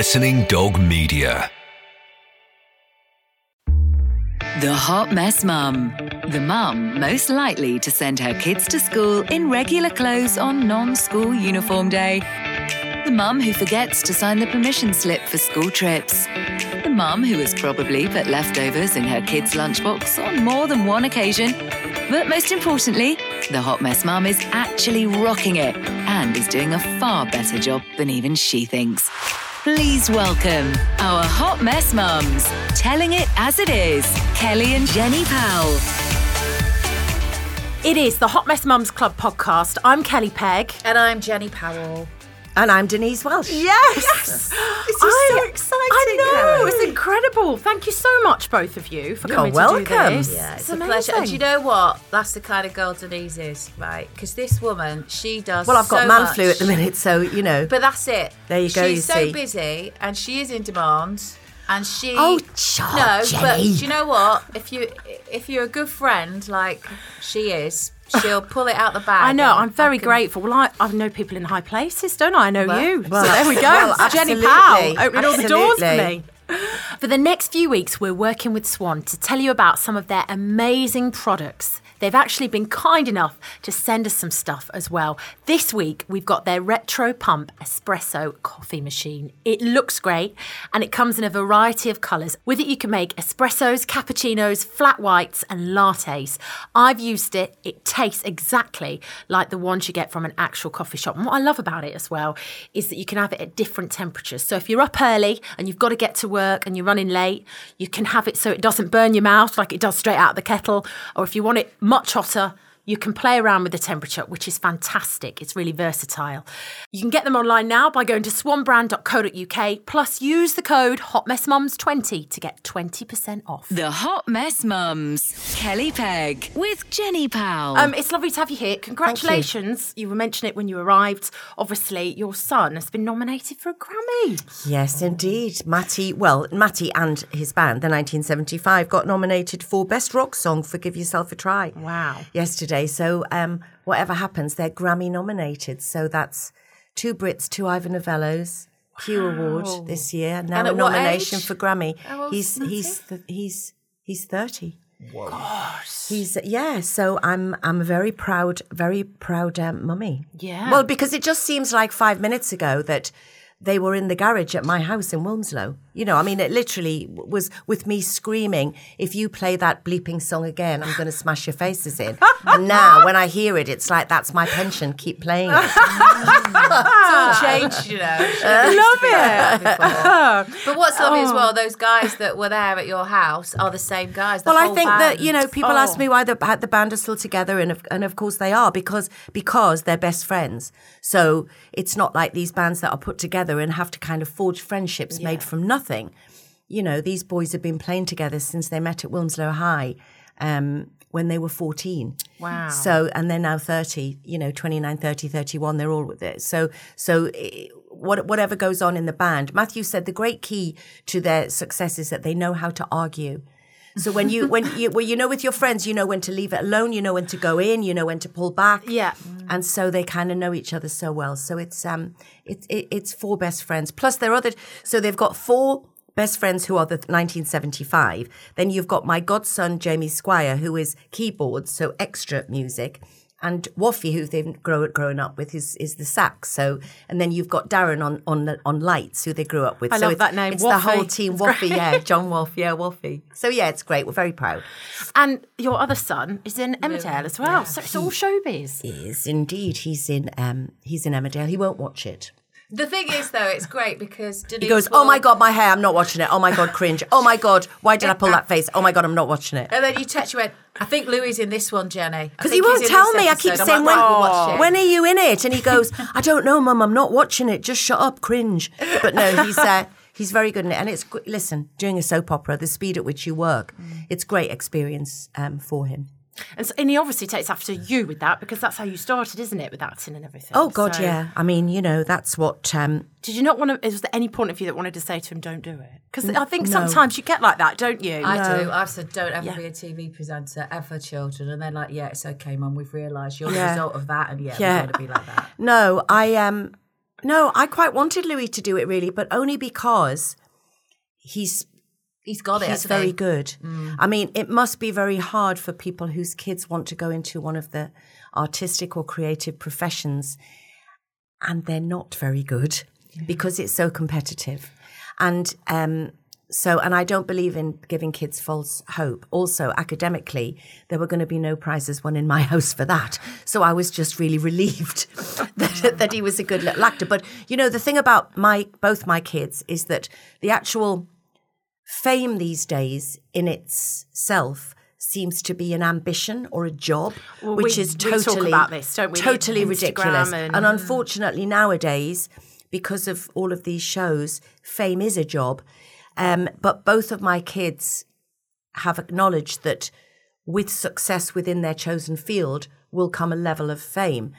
Listening Dog Media. The Hot Mess Mum. The mum most likely to send her kids to school in regular clothes on non school uniform day. The mum who forgets to sign the permission slip for school trips. The mum who has probably put leftovers in her kids' lunchbox on more than one occasion. But most importantly, the Hot Mess Mum is actually rocking it and is doing a far better job than even she thinks. Please welcome our Hot Mess Mums, telling it as it is, Kelly and Jenny Powell. It is the Hot Mess Mums Club podcast. I'm Kelly Pegg. And I'm Jenny Powell. And I'm Denise Welch. Yes. yes. This is so exciting. I know. Kelly. It's incredible. Thank you so much, both of you, for You're coming to welcome. do this. Yeah, it's, It's a pleasure. And do you know what? That's the kind of girl Denise is, right? Because this woman, she does. Well, I've got so man much. flu at the minute, so you know. But that's it. There you go, She's you so see. busy, and she is in demand. And she. Oh, no, but do you know what? If you if you're a good friend like she is, she'll pull it out the bag. I know. I'm very can- grateful. Well, I, I know people in high places, don't I? I know Well- you. Well, so there we go. well, Jenny. Powell opening all the doors for me. For the next few weeks, we're working with Swan to tell you about some of their amazing products. They've actually been kind enough to send us some stuff as well. This week, we've got their Retro Pump Espresso coffee machine. It looks great and it comes in a variety of colours. With it, you can make espressos, cappuccinos, flat whites, and lattes. I've used it, it tastes exactly like the ones you get from an actual coffee shop. And what I love about it as well is that you can have it at different temperatures. So if you're up early and you've got to get to work and you're running late, you can have it so it doesn't burn your mouth like it does straight out of the kettle. Or if you want it much hotter, you can play around with the temperature, which is fantastic. It's really versatile. You can get them online now by going to swanbrand.co.uk, plus use the code HotMessMums20 to get 20% off. The Hot Mess Mums, Kelly Pegg with Jenny Powell. Um, it's lovely to have you here. Congratulations. You. were mentioning it when you arrived. Obviously, your son has been nominated for a Grammy. yes, indeed. Matty, well, Matty and his band, the 1975, got nominated for Best Rock Song for Give Yourself a Try. Wow. Yesterday. So, um, whatever happens, they're Grammy nominated. So that's two Brits, two Ivor Novellos. Q Award this year. Now And a nomination age? for Grammy. How old's He's Matty? he's th- he's he's thirty. He's yeah, so I'm I'm a very proud, very proud um, mummy. Yeah. Well, because it just seems like five minutes ago that they were in the garage at my house in Wilmslow. You know, I mean, it literally was with me screaming, "If you play that bleeping song again, I'm going to smash your faces in." and now, when I hear it, it's like that's my pension. Keep playing it. It's all changed, you know. I Love it. But what's lovely as oh. well, those guys that were there at your house are the same guys. The Well, I think that you know people Oh. ask me oh. why the the band are still together, and of, and of course they are because because they're best friends. So it's not like these bands that are put together and have to kind of forge friendships made from nothing. You know, these boys have been playing together since they met at Wilmslow High um, when they were 14. Wow. So, and they're now 30, you know, 29, 30, 31, they're all with it. So, so eh, what, whatever goes on in the band, Matthew said the great key to their success is that they know how to argue. So when you when you well, you know with your friends, you know when to leave it alone, you know when to go in, you know when to pull back. Yeah. And so they kind of know each other so well. So it's um it's it, it's four best friends. Plus there are other so they've got four best friends who are the 1975. Then you've got my godson Jamie Squire who is keyboards, so extra music. And Waffy, who they've grow, grown up with, is, is the sax. So, and then you've got Darren on on the- on lights, who they grew up with. I so love it's, that name, It's the whole team. It's great. yeah, John Wolf, yeah, Wolfie. So yeah, it's great. We're very proud. And your other son is in Emmerdale as well. So it's all showbiz. Is indeed he's in um he's in Emmerdale. He won't watch it. The thing is, though, it's great because Denise He goes, will- "Oh my god, my hair! I'm not watching it. Oh my god, cringe! Oh my god, why did I pull that face? Oh my god, I'm not watching it." And then you text, you went, I think Louis in this one, Jenny. Because he won't tell me. I keep saying, when, when are you in it? And he goes, I don't know, mum. I'm not watching it. Just shut up, cringe. But no, he's uh, he's very good in it. And it's, listen, doing a soap opera, the speed at which you work, it's great experience um, for him. And, so, and he obviously takes after you with that because that's how you started, isn't it, with acting and everything? Oh, God, So- yeah. I mean, you know, that's what. Um, Did you not want to? Was there any point of you that wanted to say to him, "Don't do it"? Because I think no. sometimes you get like that, don't you? I do. I've said, don't ever Yeah. be a TV presenter ever children. And they're like, yeah, it's okay, mum. We've realised you're Yeah. the result of that. And yeah, Yeah. we're going to be like that. No, I um No, I quite wanted Louis to do it really, but only because he's He's got it. he's he? very good. I mean, it must be very hard for people whose kids want to go into one of the artistic or creative professions and they're not very good because it's so competitive. And um, so, and I don't believe in giving kids false hope. Also, academically, there were going to be no prizes won in my house for that. So I was just really relieved that, that he was a good little actor. But you know, the thing about my both my kids is that the actual fame these days in itself seems to be an ambition or a job, Well, which we- is totally about this, don't we? Totally ridiculous. and- and unfortunately, nowadays, because of all of these shows, fame is a job. Um, but both of my kids have acknowledged that with success within their chosen field will come a level of fame.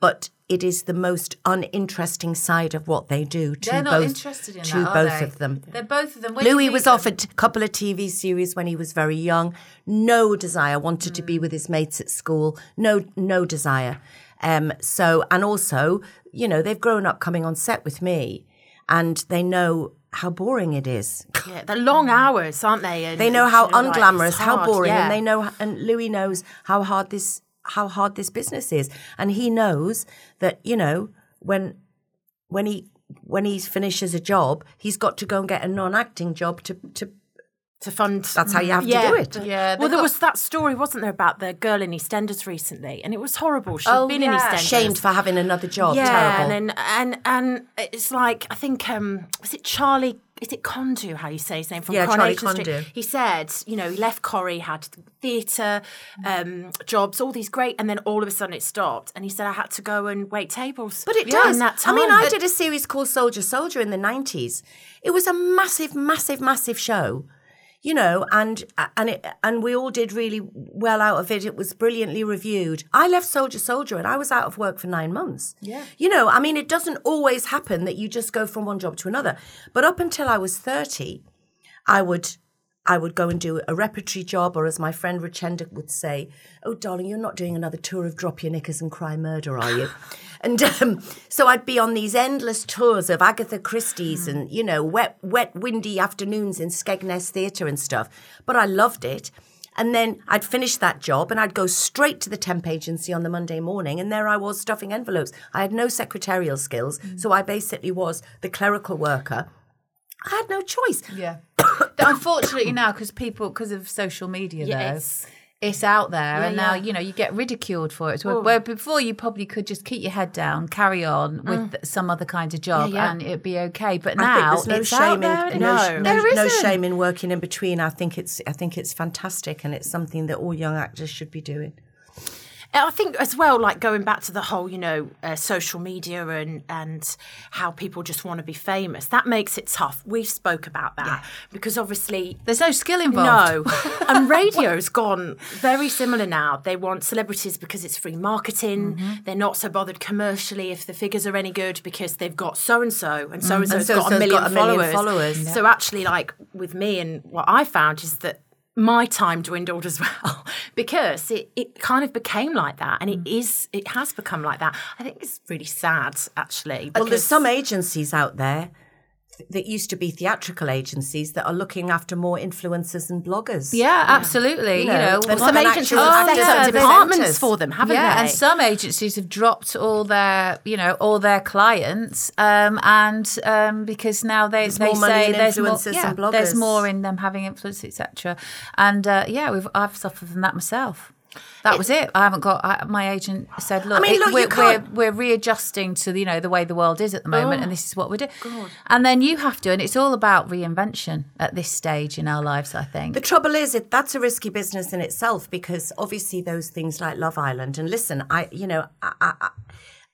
But it is the most uninteresting side of what they do to They're not both, interested in to that, both they? of them. They're both of them. When Louis was them- offered a couple of TV series when he was very young. No desire, wanted to be Mm. with his mates at school. No, no desire. Um, so, and also, you know, they've grown up coming on set with me, and they know how boring it is. Yeah, they're long hours, aren't they? And They know how you know, like, unglamorous, it's how boring, yeah. and they know. And Louis knows how hard this how hard this business is, and he knows that you know when when he when he finishes a job, he's got to go and get a non-acting job to to to fund. That's how you have to do it. Yeah, Well, they've there got- was that story, wasn't there, about the girl in EastEnders recently, and it was horrible. She'd Oh, been in. EastEnders. shamed for having another job. yeah, Terrible. and then and and it's like I think um was it Charlie? Is it Condou? How you say his name from Yeah, Charlie Coronation Street? Condou. He said, you know, he left Corrie, had theatre um, jobs, all these great, and then all of a sudden it stopped. And he said, I had to go and wait tables. But it in does. that I time. mean, I did a series called Soldier Soldier in the nineties. It was a massive, massive, massive show, you know, and and it and we all did really well out of it. It was brilliantly reviewed. I left Soldier Soldier and I was out of work for nine months. Yeah, you know, I mean, it doesn't always happen that you just go from one job to another. But up until I was thirty, I would. I would go and do a repertory job, or as my friend Richenda would say, "Oh, darling, you're not doing another tour of Drop Your Knickers and Cry Murder, are you?" and um, so I'd be on these endless tours of Agatha Christie's and you know wet, wet, windy afternoons in Skegness Theatre and stuff. But I loved it. And then I'd finish that job and I'd go straight to the temp agency on the Monday morning, and there I was stuffing envelopes. I had no secretarial skills, so I basically was the clerical worker. I had no choice. Yeah. Unfortunately now, because people, because of social media, Yeah, though, it's- it's, out there, and now yeah. you know you get ridiculed for it. Where, where before you probably could just keep your head down, carry on with some other kind of job, Mm. Yeah, yeah. and it'd be okay. But I now think there's no it's shame out there, in isn't no, No. no, There no shame in working in between. I think it's I think it's fantastic and it's something that all young actors should be doing. I think as well, like going back to the whole, you know, uh, social media and and how people just want to be famous. That makes it tough. We've spoke about that because obviously There's no skill involved. no, and radio's gone very similar now. They want celebrities because it's free marketing. Mm-hmm. They're not so bothered commercially if the figures are any good because they've got so and so and so and so's Mm. Got a so-and-so's got a million followers. followers. So actually, like with me and what I found is that my time dwindled as well because it, it kind of became like that and Mm. it is it has become like that i think it's really sad actually Well, there's some agencies out there th- that used to be theatrical agencies that are looking after more influencers and bloggers. Yeah, absolutely. You know, know, some agencies have actor up departments for them haven't yeah, they and some agencies have dropped all their, you know, all their clients, um, and um, because now they There's they more say in there's more, influencers yeah, and bloggers. there's more in them having influence, etc. And uh, yeah, we've I've suffered from that myself. That was it. I haven't got. I, my agent said, "Look, I mean, look, you we're, we're we're readjusting to you know the way the world is at the moment, and this is what we're doing." And then you have to, and it's all about reinvention at this stage in our lives. I think. The trouble is, it, that's a risky business in itself because obviously those things like Love Island and listen, I you know, I, I,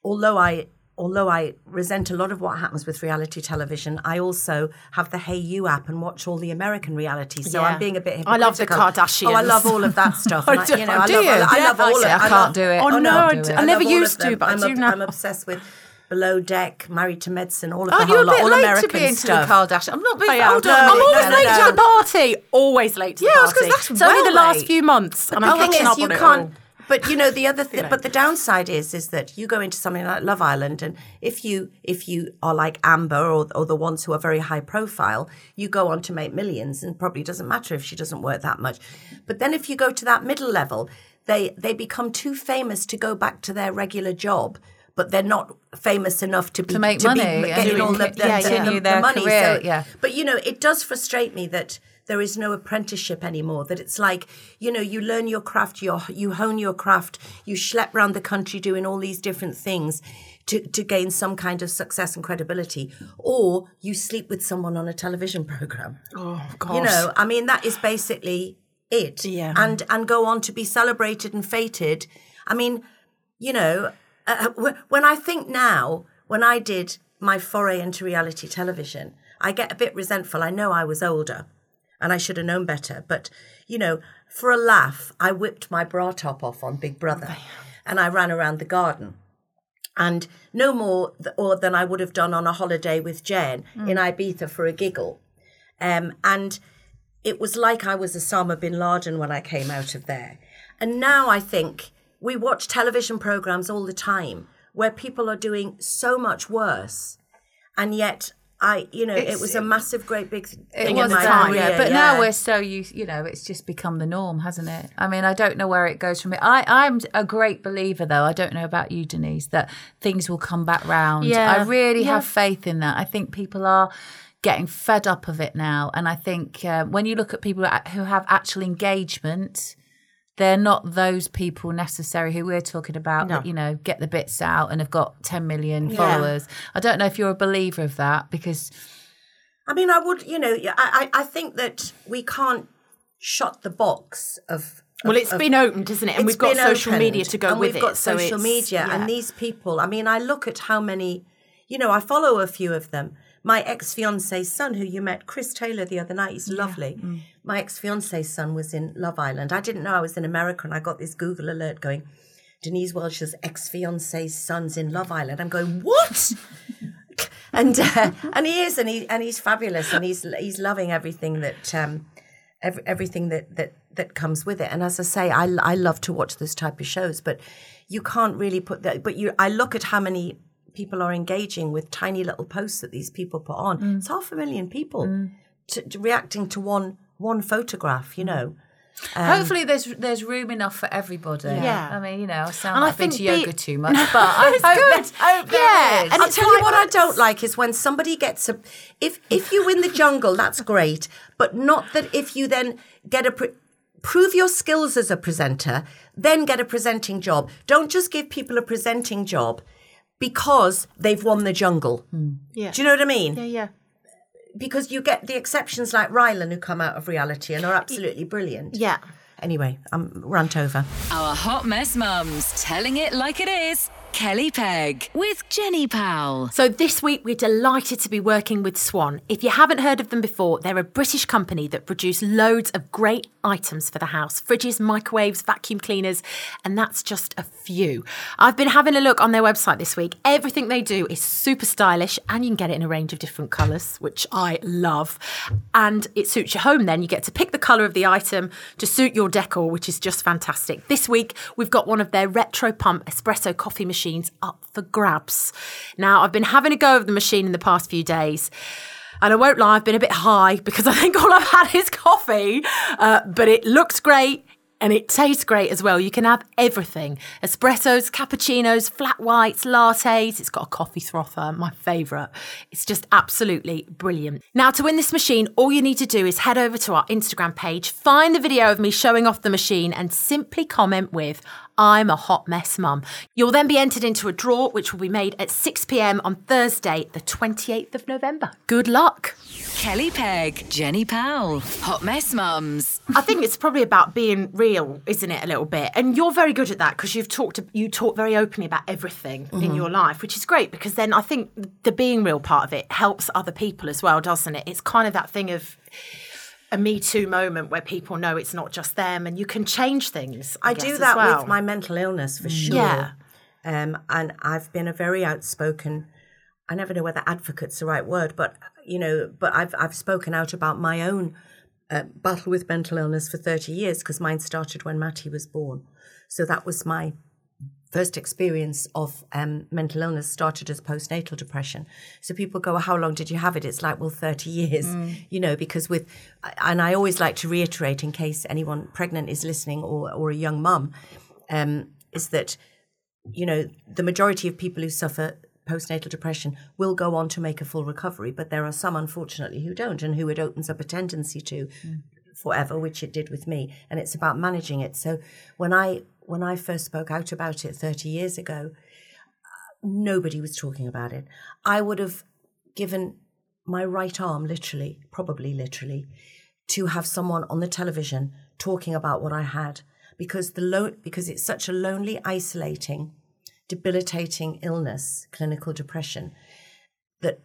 although I although I resent a lot of what happens with reality television, I also have the Hayu app and watch all the American reality. So Yeah. I'm being a bit. I love the. Kardashians. Oh, I love all of that stuff. And I, you know, I Do love, you? I, I Yeah, love all of. I I can't love- do it. Oh, oh I no, can't I do it. I never love all of used to, but I I'm, do ob- now. I'm obsessed with Below Deck, Married to Medicine, all of Oh, the whole lot, all American to be into stuff. the Kardashian. I'm not. Being, Oh, yeah, hold no, on. I'm always no, late no. to the party. Always late to Yeah, the I party. gonna- that's it's only the last late. few months, and I'm catching up you on it all. But you know the other thing. But the downside is, is that you go into something like Love Island, and if you if you are like Amber or or the ones who are very high profile, you go on to make millions, and probably doesn't matter if she doesn't work that much. But then if you go to that middle level, they they become too famous to go back to their regular job. But they're not famous enough to be To make be money and getting to all the, the, yeah, the- continue the- the their money. career, so, yeah. but you know, it does frustrate me that there is no apprenticeship anymore. That it's like you know, you learn your craft, you you hone your craft, you schlep around the country doing all these different things to to gain some kind of success and credibility, or you sleep with someone on a television program. Oh gosh. You know, I mean, that is basically it. Yeah. And and go on to be celebrated and fated. I mean, you know, uh, when I think now, when I did my foray into reality television, I get a bit resentful. I know I was older and I should have known better. But, you know, for a laugh, I whipped my bra top off on Big Brother and I ran around the garden. And no more th- or than I would have done on a holiday with Jen in Ibiza for a giggle. Um, and it was like I was Osama bin Laden when I came out of there. And now I think we watch television programs all the time where people are doing so much worse. And yet, I, you know, it was a massive, great big thing It in was my that, career. yeah. But yeah. now we're so used, you know, it's just become the norm, hasn't it? I mean, I don't know where it goes from it. I, I'm a great believer, though. I don't know about you, Denise, that things will come back round. Yeah. I really Yeah. have faith in that. I think people are getting fed up of it now. And I think uh, when you look at people who have actual engagement, they're not those people necessary who we're talking about that, you know, get the bits out and have got 10 million followers. I don't know if you're a believer of that because I mean, I would, you know, I, I I think that we can't shut the box of. Well, of- it's of- been opened, isn't it? And we've got been social opened, media to go and with we've it. got so social it's- media, yeah. and these people. I mean, I look at how many. You know, I follow a few of them. My ex fiance's son, who you met, Chris Taylor, the other night, he's lovely. Mm. My ex fiance's son was in Love Island. I didn't know I was in America, and I got this Google alert going. Denise Welch's ex fiance's son's in Love Island. I'm going, what? and uh, and he is, and he and he's fabulous, and he's he's loving everything that um, every, everything that that that comes with it. And as I say, I I love to watch this type of shows, but you can't really put that. But you, I look at how many people are engaging with tiny little posts that these people put on. Mm. It's half a million people mm. to, to reacting to one one photograph. You know. Um, Hopefully, there's there's room enough for everybody. Yeah. I mean, you know, I sound And I like I've been to think be- yoga too much, but I hope, there, hope Yeah, is. and I'll it's tell you what I don't like is when somebody gets a. If if you win the jungle, that's great, but not that if you then get a. Pre- Prove your skills as a presenter, then get a presenting job. Don't just give people a presenting job because they've won the jungle. Hmm. Yeah. Do you know what I mean? Yeah, yeah. Because you get the exceptions like Rylan who come out of reality and are absolutely brilliant. Yeah. Anyway, I'm rant over. Our hot mess mums telling it like it is. Kelly Pegg with Jenny Powell. So this week we're delighted to be working with Swan. If you haven't heard of them before, they're a British company that produce loads of great items for the house. Fridges, microwaves, vacuum cleaners, and that's just a few. I've been having a look on their website this week. Everything they do is super stylish and you can get it in a range of different colours, which I love. And it suits your home then. You get to pick the colour of the item to suit your decor, which is just fantastic. This week we've got one of their retro pump espresso coffee machines up for grabs. Now, I've been having a go of the machine in the past few days. And I won't lie, I've been a bit high because I think all I've had is coffee. Uh, but it looks great and it tastes great as well. You can have everything espressos, cappuccinos, flat whites, lattes. It's got a coffee frother, my favourite. It's just absolutely brilliant. Now, to win this machine, all you need to do is head over to our Instagram page, find the video of me showing off the machine, and simply comment with, I'm a hot mess mum. You'll then be entered into a draw, which will be made at 6 pm on Thursday, the 28th of November. Good luck. Kelly Pegg, Jenny Powell, Hot Mess Mums. I think it's probably about being real, isn't it, a little bit? And you're very good at that because you've talked you talk very openly about everything in mm-hmm. your life, which is great because then I think the being real part of it helps other people as well, doesn't it? It's kind of that thing of a Me Too moment where people know it's not just them and you can change things. I, I do that well. with my mental illness for sure. Yeah. Um, and I've been a very outspoken. I never know whether advocate's the right word, but you know, but I've I've spoken out about my own uh, battle with mental illness for 30 years because mine started when Matty was born. So that was my first experience of um, mental illness started as postnatal depression. So people go, well, how long did you have it? It's like, well, 30 years, you know, because with, and I always like to reiterate in case anyone pregnant is listening or, or a young mum, um, is that, you know, the majority of people who suffer postnatal depression will go on to make a full recovery, but there are some, unfortunately, who don't and who it opens up a tendency to forever, which it did with me. And it's about managing it. So when I when I first spoke out about it 30 years ago, nobody was talking about it. I would have given my right arm, literally, probably literally, to have someone on the television talking about what I had, because the lo- because it's such a lonely, isolating, debilitating illness, clinical depression, that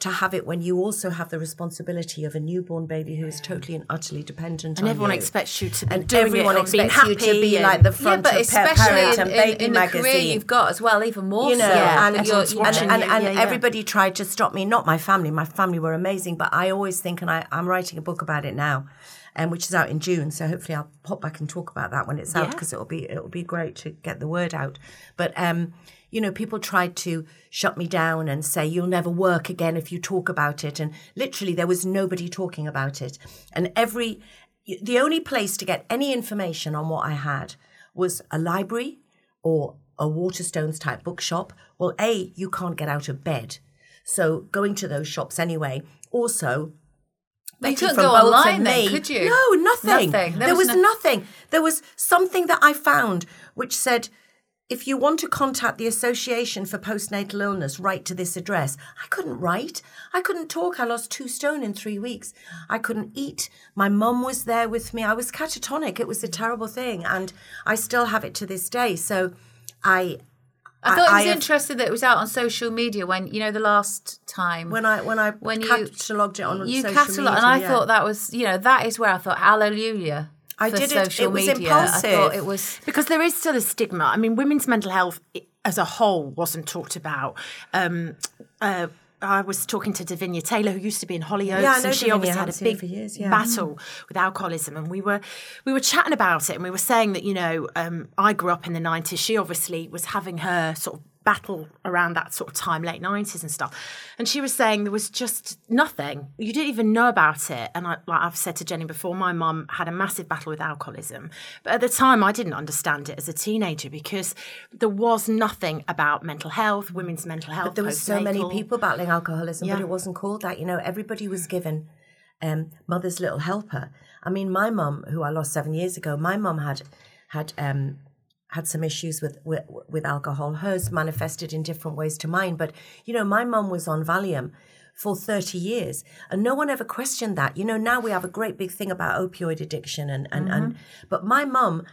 to have it when you also have the responsibility of a newborn baby who is totally and utterly dependent And on everyone you. expects you to be and doing everyone it and expects you to be like the Yeah, front but of especially Parent in, and Baby in the magazine career you've got as well, even more you know, so. and, everyone's and, watching and, you, and yeah, yeah. everybody tried to stop me. Not my family. My family were amazing, but I always think, and I, I'm writing a book about it now, um, which is out in June. So hopefully I'll pop back and talk about that when it's out Yeah. because it'll be it'll be great to get the word out. But um, you know, people tried to shut me down and say you'll never work again if you talk about it, and literally there was nobody talking about it, and every the only place to get any information on what I had was a library or a Waterstones type bookshop. Well, A, you can't get out of bed. So going to those shops anyway. Also, But you couldn't from go Bolts online and then, could you? No, nothing. Nothing. There, There was, was no- nothing. There was something that I found which said, if you want to contact the Association for Postnatal Illness, write to this address. I couldn't write. I couldn't talk. I lost two stone in three weeks. I couldn't eat. My mum was there with me. I was catatonic. It was a terrible thing. And I still have it to this day. So I. I thought it was have- interesting that it was out on social media when you know the last time when I when I when you catalogued it on you social catalogue, media, and I yeah. thought that was you know that is where I thought hallelujah. I for did it- social it was media. I thought impulsive. it was because there is still a stigma. I mean, women's mental health as a whole wasn't talked about. Um, uh, I was talking to Davinia Taylor, who used to be in Hollyoaks, Yeah, and she Davinia, obviously had a big years, yeah. battle with alcoholism, and we were we were chatting about it, and we were saying that you know um, I grew up in the nineties. She obviously was having her sort of battle around that sort of time, late nineties and stuff, and she was saying there was just nothing. You didn't even know about it, and I, like I've said to Jenny before, my mum had a massive battle with alcoholism, but at the time I didn't understand it as a teenager because there was nothing about mental health, women's mental health. But there was so many people battling alcoholism, but it wasn't called that. You know, everybody was given um, mother's little helper. I mean, my mum, who I lost seven years ago, my mum had had um, had some issues with, with with alcohol. Hers manifested in different ways to mine, but you know, my mum was on Valium for 30 years and no one ever questioned that you know now we have a great big thing about opioid addiction and and, and mm-hmm. but my mum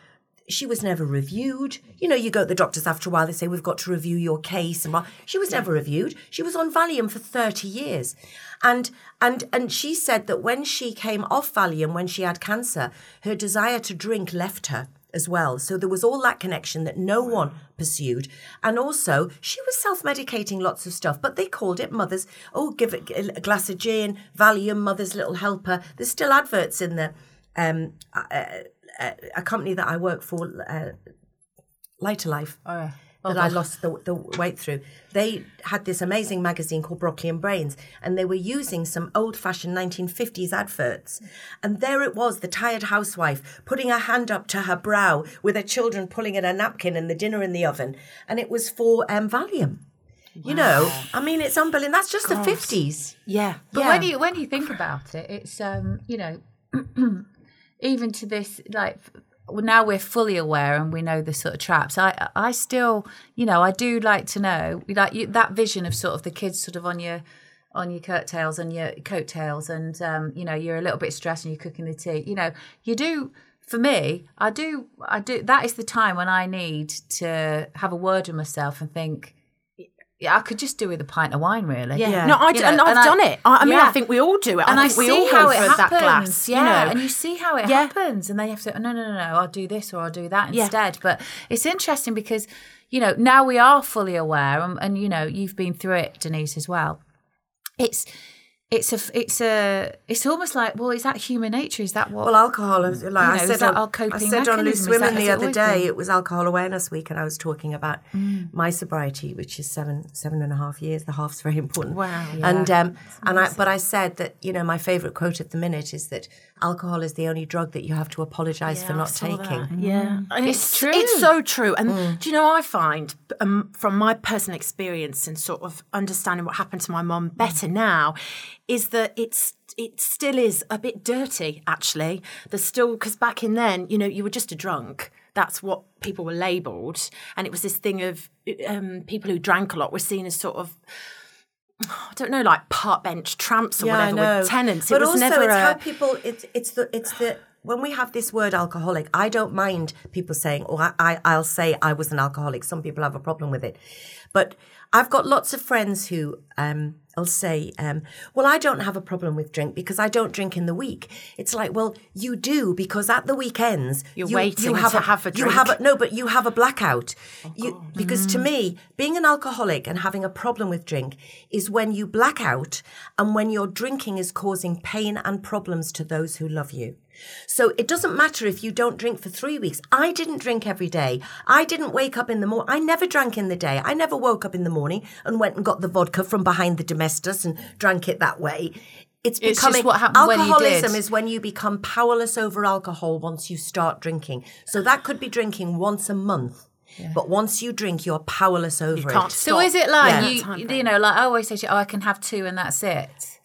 she was never reviewed. You know, you go to the doctors after a while, they say, We've got to review your case. And blah. she was never reviewed. She was on Valium for 30 years. And and and she said that when she came off Valium, when she had cancer, her desire to drink left her as well. So there was all that connection that no one pursued. And also, she was self medicating lots of stuff, but they called it Mother's, oh, give it a glass of gin, Valium, Mother's Little Helper. There's still adverts in the. Um, uh, uh, a company that I work for, uh, Lighter Life, that I lost the, the weight through. They had this amazing magazine called Broccoli and Brains, and they were using some old fashioned 1950s adverts. And there it was, the tired housewife putting her hand up to her brow with her children pulling at her napkin and the dinner in the oven. And it was for um, Valium. You know, I mean, it's unbelievable. That's just the 50s. Yeah, But Yeah. when you when you think about it, it's um you know even to this like well, now we're fully aware and we know the sort of traps. I I still you know I do like to know like you, that vision of sort of the kids sort of on your on your coattails and your coattails and um you know you're a little bit stressed and you're cooking the tea. You know you do. For me, I do. I do. That is the time when I need to have a word with myself and think. Yeah, I could just do with a pint of wine, really. Yeah. No, I, you know, and I've and I- done it. I, I mean, I think we all do it. and I I, think we see all how it happens. that glass. yeah, you know. and you see how it Yeah. happens, and then you have to no, no, no, no. I'll do this or I'll do that Yeah. instead. But it's interesting because you know now we are fully aware, and, and you know you've been through it, Denise, as well. It's it's a f- it's a it's almost like well is that human nature is that what Well, alcohol like I know, is said. that on, our I coping said on Loose mechanism? Is that- Women the other day. been? It was Alcohol Awareness Week, and I was talking about Mm. my sobriety, which is seven seven and a half years. The half's very important. Wow. And um, and I but I said that you know my favourite quote at the minute is that alcohol is the only drug that you have to apologise for Yeah, I not taking. that. Yeah, and It's it's true. It's so true. And do you know, I find um, from my personal experience and sort of understanding what happened to my mum better now, is that it's it still is a bit dirty. Actually, there's still because back in then, you know, you were just a drunk. That's what people were labelled, and it was this thing of um, people who drank a lot were seen as sort of. I don't know, like park bench tramps or Yeah, whatever with tenants. But it was also, never it's a, how people. It's it's the it's the when we have this word alcoholic. I don't mind people saying, or I, I I'll say I was an alcoholic. Some people have a problem with it, but I've got lots of friends who um will say, um, well, I don't have a problem with drink because I don't drink in the week. It's like, well, you do because at the weekends You're you, waiting you have to a, have a You have a, drink. no, but you have a blackout. you, because Mm. to me, being an alcoholic and having a problem with drink is when you black out and when your drinking is causing pain and problems to those who love you. So it doesn't matter if you don't drink for three weeks. I didn't drink every day. I didn't wake up in the morning. I never drank in the day. I never woke up in the morning and went and got the vodka from behind the domestos and drank it that way. It's It's just becoming what happened when you alcoholism did. is when you become powerless over alcohol once you start drinking. So that could be drinking once a month. But once you drink, you're powerless over it. can't So is it like Yeah. you, you know, like I always say, to you, oh, I can have two and that's it.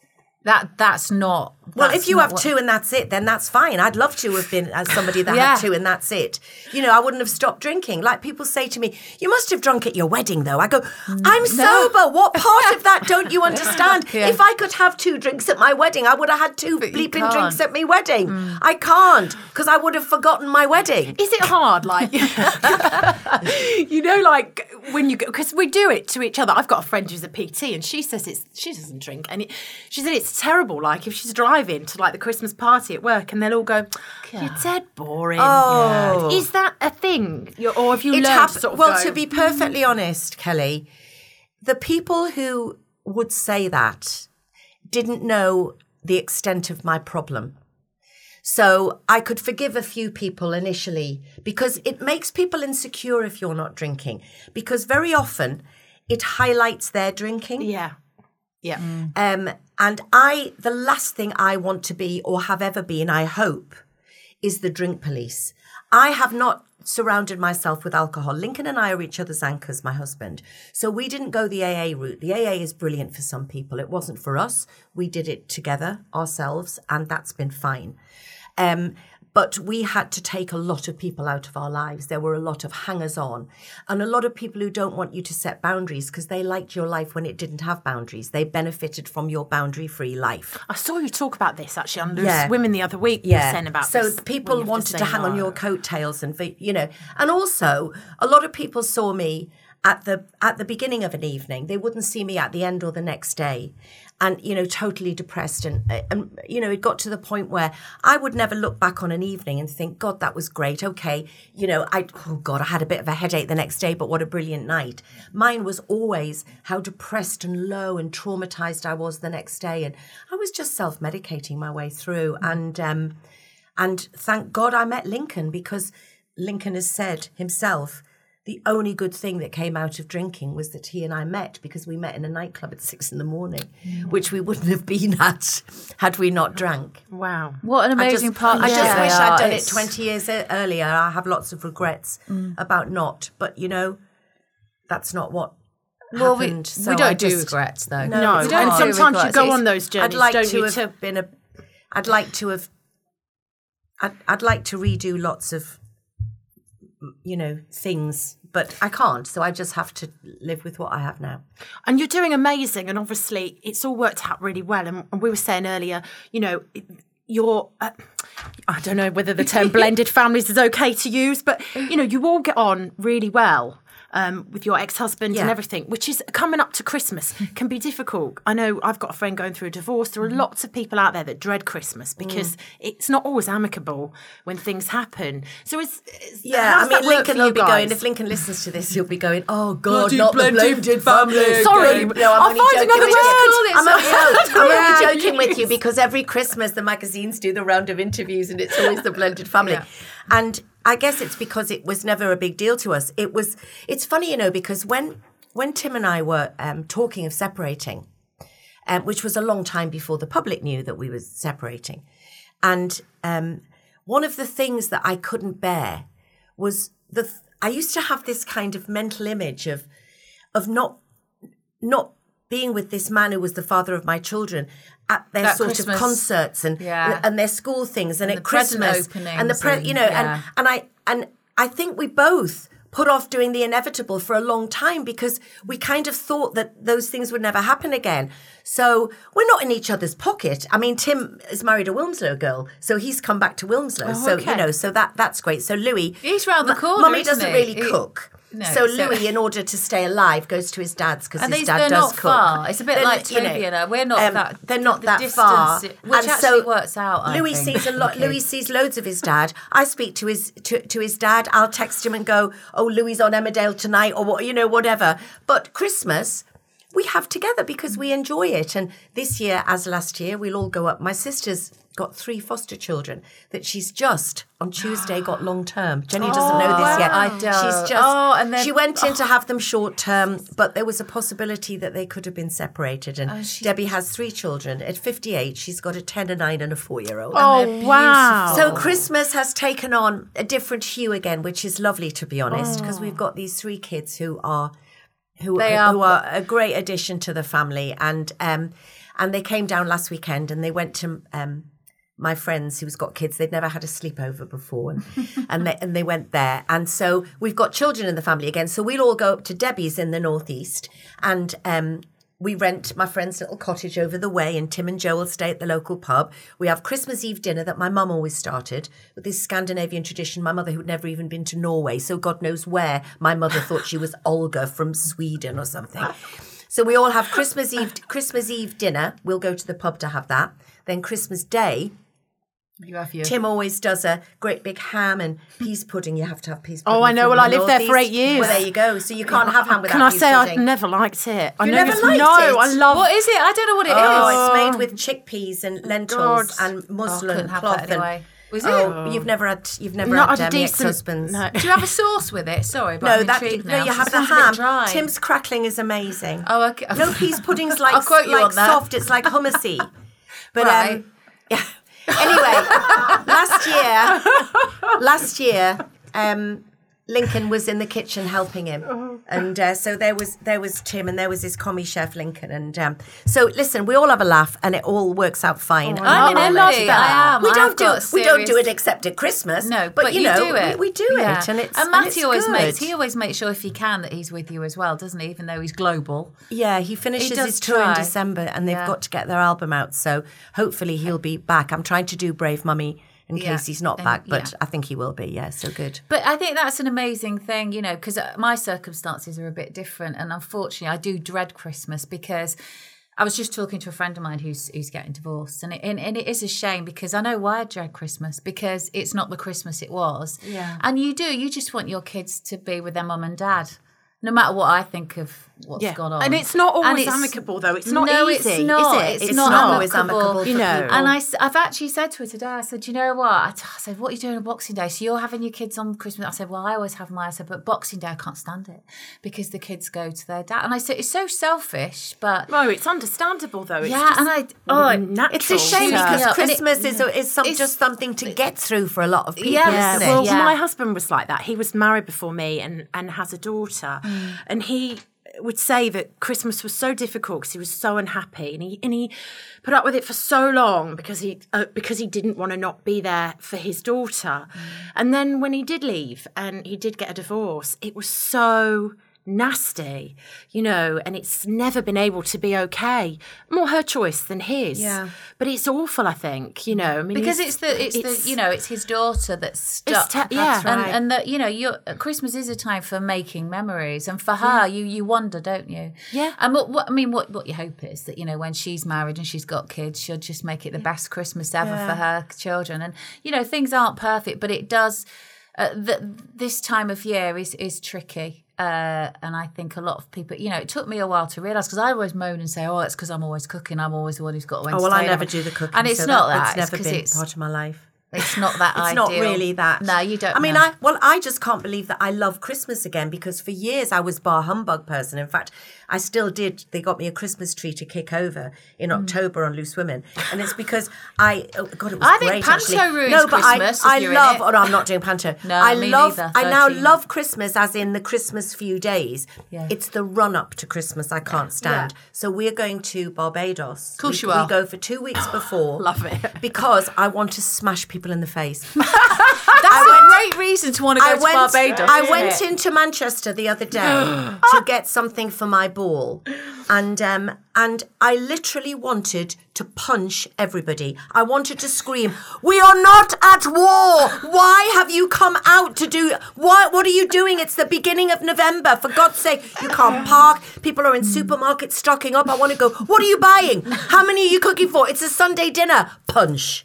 That that's not. Well, if you have what- two and that's it, then that's fine. I'd love to have been as somebody that Yeah. had two and that's it. You know, I wouldn't have stopped drinking. Like people say to me, "You must have drunk at your wedding, though." I go, mm, "I'm sober. What part of that don't you understand? Yeah. If I could have two drinks at my wedding, I would have had two you bleeping drinks at my wedding. Mm. I can't because I would have forgotten my wedding." Is it hard? Like, you know, like when you go, because we do it to each other. I've got a friend who's a PT and she says it's, she doesn't drink. And it, she said it's terrible. Like, if she's driving to like the Christmas party at work and they'll all go, You're dead boring. Oh. Is that a thing? You're, or have you It learned hap- to sort of well, go, to be perfectly honest, Kelly, the people who would say that didn't know the extent of my problem. So I could forgive a few people initially because it makes people insecure if you're not drinking. Because very often it highlights their drinking. Yeah. Yeah. Um, and I, the last thing I want to be or have ever been, I hope, is the drink police. I have not surrounded myself with alcohol. Lincoln and I are each other's anchors, my husband. So we didn't go the AA route. The AA is brilliant for some people. It wasn't for us. We did it together ourselves, and that's been fine. Um, but we had to take a lot of people out of our lives. There were a lot of hangers on and a lot of people who don't want you to set boundaries because they liked your life when it didn't have boundaries. They benefited from your boundary free life. I saw you talk about this actually on Loose Yeah. Women the other week. You were saying about so this, people wanted say to hang on your coattails and you know and also a lot of people saw me at the at the beginning of an evening they wouldn't see me at the end or the next day. And you know totally depressed and and you know it got to the point where I would never look back on an evening and think god that was great. Okay you know I oh god I had a bit of a headache the next day but what a brilliant night. Mine was always how depressed and low and traumatized I was the next day. And I was just self-medicating my way through. And um and thank God I met Lincoln because Lincoln has said himself the only good thing that came out of drinking was that he and I met because we met in a nightclub at six in the morning, mm. which we wouldn't have been at had we not drank. Wow. What an I amazing just, part. I just wish I'd done it 20 years earlier. I have lots of regrets mm. about not, but you know, that's not what Well, we, happened. so we I don't do just- regrets though. No, No, it's and hard. sometimes you go on those journeys, I'd like don't to you? have to- been a. I'd like to have. I'd, I'd like to redo lots of, you know, things, but I can't. So I just have to live with what I have now. And you're doing amazing, and obviously it's all worked out really well. And, and we were saying earlier, you know, you're. Uh, I don't know whether the term blended families is okay to use, but you know, you all get on really well. Um, with your ex-husband and everything, which is coming up to Christmas, can be difficult. I know I've got a friend going through a divorce. There are Mm-hmm. lots of people out there that dread Christmas because it's not always amicable when things happen. So it's, it's Yeah, I mean, Lincoln will be going. If Lincoln listens to this, he'll be going, "Oh God, Bloody not the blended family family." Sorry, no, I'm I'll only find another word. I'm only, I'm joking with you because every Christmas the magazines do the round of interviews, and it's always the blended family. And I guess it's because it was never a big deal to us. It was. It's funny, you know, because when when Tim and I were um, talking of separating, um, which was a long time before the public knew that we were separating. And um, one of the things that I couldn't bear was the. Th- I used to have this kind of mental image of of not not being with this man who was the father of my children at their At sort Christmas. of concerts and Yeah. and their school things and, And at Christmas and the pre- and- you know yeah. and and I and I think we both put off doing the inevitable for a long time because we kind of thought that those things would never happen again. So we're not in each other's pocket. I mean, Tim is married a Wilmslow girl, so he's come back to Wilmslow. Oh, so okay. you know, so that that's great. So Louis, He's round the corner, Mummy doesn't he? really He- cook. No, so so- Louis, in order to stay alive, goes to his dad's because his dad they're does not cook. far. It's a bit They're- like you know, and I. We're not um, that. They're not the that distance, far, Which and actually so works out. I Louis think, sees a lot. Louis sees loads of his dad. I speak to his to, to his dad. I'll text him and go, "Oh, Louis on Emmerdale tonight," or what you know, whatever. But Christmas. We have together because we enjoy it. And this year, as last year, we'll all go up. My sister's got three foster children that she's just on Tuesday got long term. Jenny doesn't know this oh, yet. I don't. She's just Oh, and then- she went in oh. to have them short term, but there was a possibility that they could have been separated. And oh, Debbie has three children. At 58, she's got a 10, a 9, and a 4 year old. Oh wow! So Christmas has taken on a different hue again, which is lovely to be honest, because we've got these three kids who are who, They who are- are a great addition to the family, and um, and they came down last weekend and they went to um, my friends who's got kids. They'd never had a sleepover before, and and they and they went there, and so we've got children in the family again. So we'll all go up to Debbie's in the northeast, and um, we rent my friend's little cottage over the way, and Tim and Joe will stay at the local pub. We have Christmas Eve dinner that my mum always started with this Scandinavian tradition. My mother, who'd never even been to Norway, so God knows where my mother thought she was Olga from Sweden or something. So we all have Christmas Eve Christmas Eve dinner. We'll go to the pub to have that. Then Christmas Day. Tim always does a great big ham and peas pudding. You have to have peas pudding. Oh, I know. from Well, the I lived there for eight years. Well, there you go. So you can't have ham without Can I peas say I've never liked it? I You never it's- liked no, it? I love. What is it? I don't know what it is. Oh, it's made with chickpeas and lentils God. and Oh, muslin couldn't have cloth. that anyway. And, Was it? oh, you've never had you've never Not had had a um, decent- ex-husbands. no. Do you have a sauce with it? Sorry, but No, I'm that no, you have the sounds a bit ham. dry. Tim's crackling is amazing. Oh, okay. No peas pudding's like quote like soft. It's like hummusy. But Right. um, yeah. Anyway, last year, last year, um, Lincoln was in the kitchen helping him, and uh, so there was there was Tim and there was his commis chef Lincoln, and um, so listen, we all have a laugh and it all works out fine. And I'm in love that. I am. We I've don't do got we don't do it except at Christmas. No, but, you, you know do it. We, we do Yeah. it, and it's and and Matty always good. makes he always makes sure if he can that he's with you as well, doesn't he? Even though he's global. Yeah, he finishes does his tour in. December and they've Yeah. got to get their album out. So hopefully he'll be back. I'm trying to do Brave Mummy in Yeah. case he's not back, but yeah. I think he will be. Yeah, so good. But I think that's an amazing thing, you know, because uh, my circumstances are a bit different, and unfortunately, I do dread Christmas because I was just talking to a friend of mine who's who's getting divorced, and it, and, and it is a shame because I know why I dread Christmas because it's not the Christmas it was. Yeah. and you do, you just want your kids to be with their mum and dad, no matter what I think of what's Yeah. gone on. And it's not always it's- amicable, though. It's not no, easy, it's is not. it? It's, It's not, not always always amicable You know. people. And I, I've actually said to her today, I said, "Do you know what? I, t- I said, what are you doing on Boxing Day? So you're having your kids on Christmas? I said, well, I always have mine. I said, but Boxing Day, I can't stand it because the kids go to their dad. And I said, it's so selfish, but No, it's understandable though. It's yeah, just and I, oh, natural. It's a shame Yeah. because Yeah, Christmas is, a, is some, just something to get through for a lot of people, Yes. isn't it? Well, Yeah. my husband was like that. He was married before me and, and has a daughter. Mm. And he would say that Christmas was so difficult because he was so unhappy and he and he put up with it for so long because he uh, because he didn't want to not be there for his daughter. Mm. And then when he did leave and he did get a divorce, it was so nasty, you know, and it's never been able to be okay. More her choice than his. Yeah. But it's awful, I think, you know. I mean, because it's the it's, the you know it's his daughter that's stuck te- yeah. And right. and that you know your Christmas is a time for making memories and for her you you wonder don't you Yeah. and what, what I mean what what you hope is that you know when she's married and she's got kids she'll just make it the best Christmas ever for her children and you know things aren't perfect but it does uh, th- this time of year is is tricky. Uh, and I think a lot of people, you know, it took me a while to realise because I always moan and say, "Oh, it's because I'm always cooking. I'm always the one who's got to Oh well, I never do the cooking, and it's so not that. It's never 'cause been it's, part of my life. It's not that It's not really that. No, you don't. I mean, know. I well, I just can't believe that I love Christmas again because for years I was bar humbug person. In fact, I still did. They got me a Christmas tree to kick over in Hmm. October on Loose Women, and it's because I oh God, it was I think great. Panto actually. ruins no, but Christmas if I, I love. Oh no, I'm not doing Panto. No, I me love. neither, I now love Christmas as in the Christmas few days. Yeah. It's the run up to Christmas I can't stand. So we're going to Barbados. Of course we, you are. We go for two weeks before. Love it. Because I want to smash people in the face. That's a great reason to want to go I to went, Barbados. I went it? into Manchester the other day to get something for my ball, and um, and I literally wanted to punch everybody. I wanted to scream, "We are not at war! Why have you come out to do? Why? What are you doing? It's the beginning of November. For God's sake, you can't park. People are in supermarkets stocking up. I want to go. What are you buying? How many are you cooking for? It's a Sunday dinner. Punch."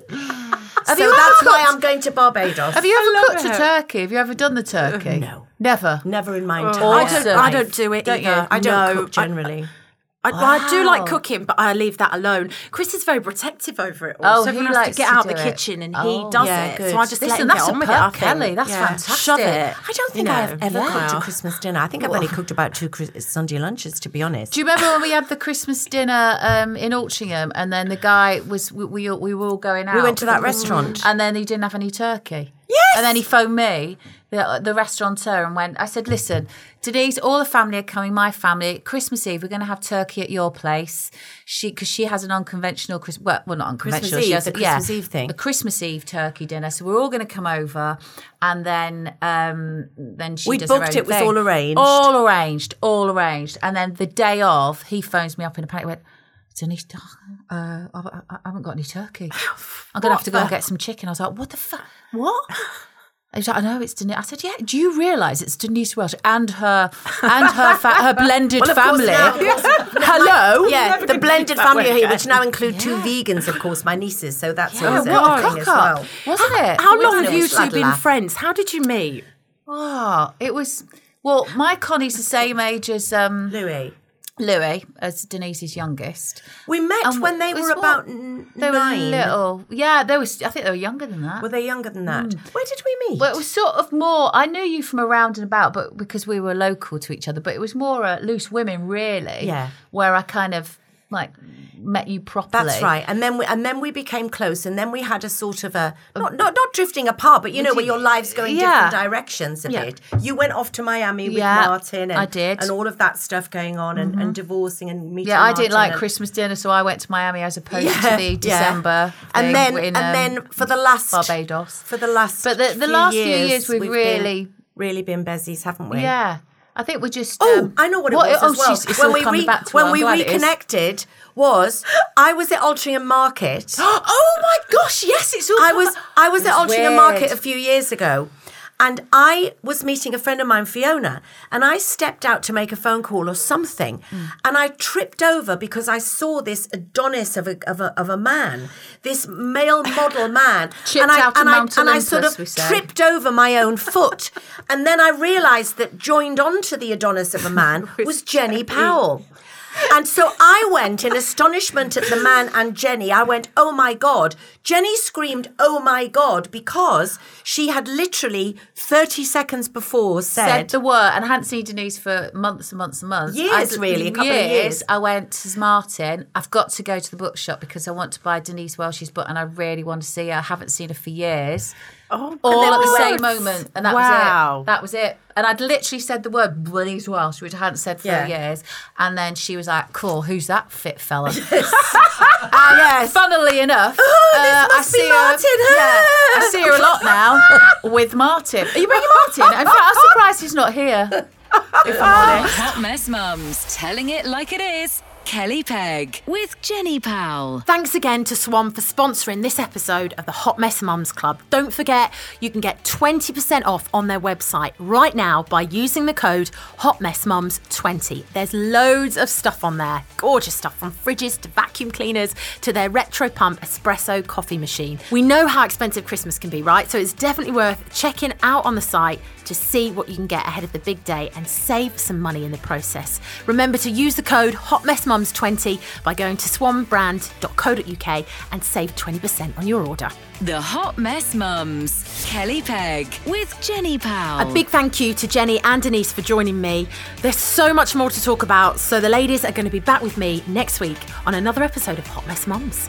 So you ever that's why I'm going to Barbados. Have you ever love cooked a turkey? Have you ever done the turkey? No. Never. Never in my oh. entire I Awesome. don't, I don't do it Don't either. you? I don't No, cook generally. I, well, I do like cooking, but I leave that alone. Chris is very protective over it all. Oh, so everyone he has likes to get to out do the it. kitchen and Oh, he does yeah, it. good. So I just Listen, let him that's get a on with perk, it. I. Kelly. That's Yeah. fantastic. Shove it. I don't think You I've know, ever cooked a Christmas dinner. I think I've only cooked about two Chris- Sunday lunches, to be honest. Do you remember when we had the Christmas dinner um, in Altrincham, and then the guy was we we, we were all going out. We went to that restaurant. and then he didn't have any turkey. Yes! And then he phoned me, the, the restaurateur, and went. I said, "Listen, Denise, all the family are coming. My family, Christmas Eve, we're going to have turkey at your place. She because she has an unconventional Christmas. Well, well, not unconventional. Christmas she Eve, has the a, yeah, Eve thing. a Christmas Eve turkey dinner. So we're all going to come over, and then um, then she We booked it, was all arranged. all arranged, all arranged. And then the day of, he phones me up in a panic. Went, Denise, uh, I, I- I haven't got any turkey. I'm gonna have to go and get some chicken. I was like, what the fuck? What? He was like, I know it's Denise. I said, yeah. Do you realise it's Denise Welch and her and her fa- her blended Well, family? now- Hello. Yeah, the blended family here, which now include two vegans, of course, my nieces. So that's always Oh, what a thing as well. wasn't it? How long have you two been friends? How did you meet? Oh, it was. Well, my Connie's the same age as um, Louis. Louis, as Denise's youngest. We met And when they were what? about n- They nine. were little. Yeah, they was. I think they were younger than that. Were they younger than that? Where did we meet? Well, it was sort of more. I knew you from around and about, but because we were local to each other. But it was more uh, loose women, really. Yeah. Where I kind of like met you properly. That's right. And then we and then we became close, and then we had a sort of a not not, not drifting apart, but you know where your lives going Yeah. different directions a Yeah. bit. You went off to Miami with Yeah, Martin, and, I did. Mm-hmm. and all of that stuff going on, and, and divorcing and meeting. Yeah, I didn't like and- Christmas dinner, so I went to Miami as opposed to the. December. and then in, and um, then for the last Barbados. for the last But the- the last few years we've been- really- really been bezies, haven't we? Yeah, I think we're just. Oh, um, I know what it was oh, as well. she's- it's when we re- back to when her. We glad it is. reconnected was I was at Altrincham Market. Oh my gosh! Yes, it's all. I was I was at Altrincham. Market a few years ago, and I was meeting a friend of mine, Fiona, and I stepped out to make a phone call or something, Mm. and I tripped over because I saw this Adonis of a of a, of a man, this male model man, and I and I Mount and I sort of tripped over my own foot, and then I realised that joined onto the Adonis of a man was Jenny. Powell. And so I went in astonishment at the man and Jenny. I went, oh my God. Jenny screamed, oh my God, because she had literally 30 seconds before said said, the word and I hadn't seen Denise for months and months and months. Years, I- really, a couple of years. I went to Martin. I've got to go to the bookshop because I want to buy Denise Welch's book and I really want to see her. I haven't seen her for years. Oh, All at the went- same moment, and that Wow. was it. That was it. And I'd literally said the word Denise Welch, which I hadn't said for Yeah. years. And then she was like, "Cool, who's that fit fella?" ah, yes. Funnily enough, Oh, this uh, must I be see Martin. Her, yeah, I see her a lot now with Martin. Are you bringing Martin? In fact, I'm surprised he's not here. if I'm honest. Hot Mess Mums, telling it like it is. Kelly Pegg with Jenny Powell. Thanks again to Swan for sponsoring this episode of the Hot Mess Mums Club. Don't forget, you can get 20% off on their website right now by using the code HotMessMums20. There's loads of stuff on there. Gorgeous stuff from fridges to vacuum cleaners to their retro pump espresso coffee machine. We know how expensive Christmas can be, right? So it's definitely worth checking out on the site to see what you can get ahead of the big day and save some money in the process. Remember to use the code HotMessMums20 by going to swanbrand.co.uk and save 20% on your order. The Hot Mess Mums, Kelly Pegg with Jenny Powell. A big thank you to Jenny and Denise for joining me. There's so much more to talk about, so the ladies are going to be back with me next week on another episode of Hot Mess Mums.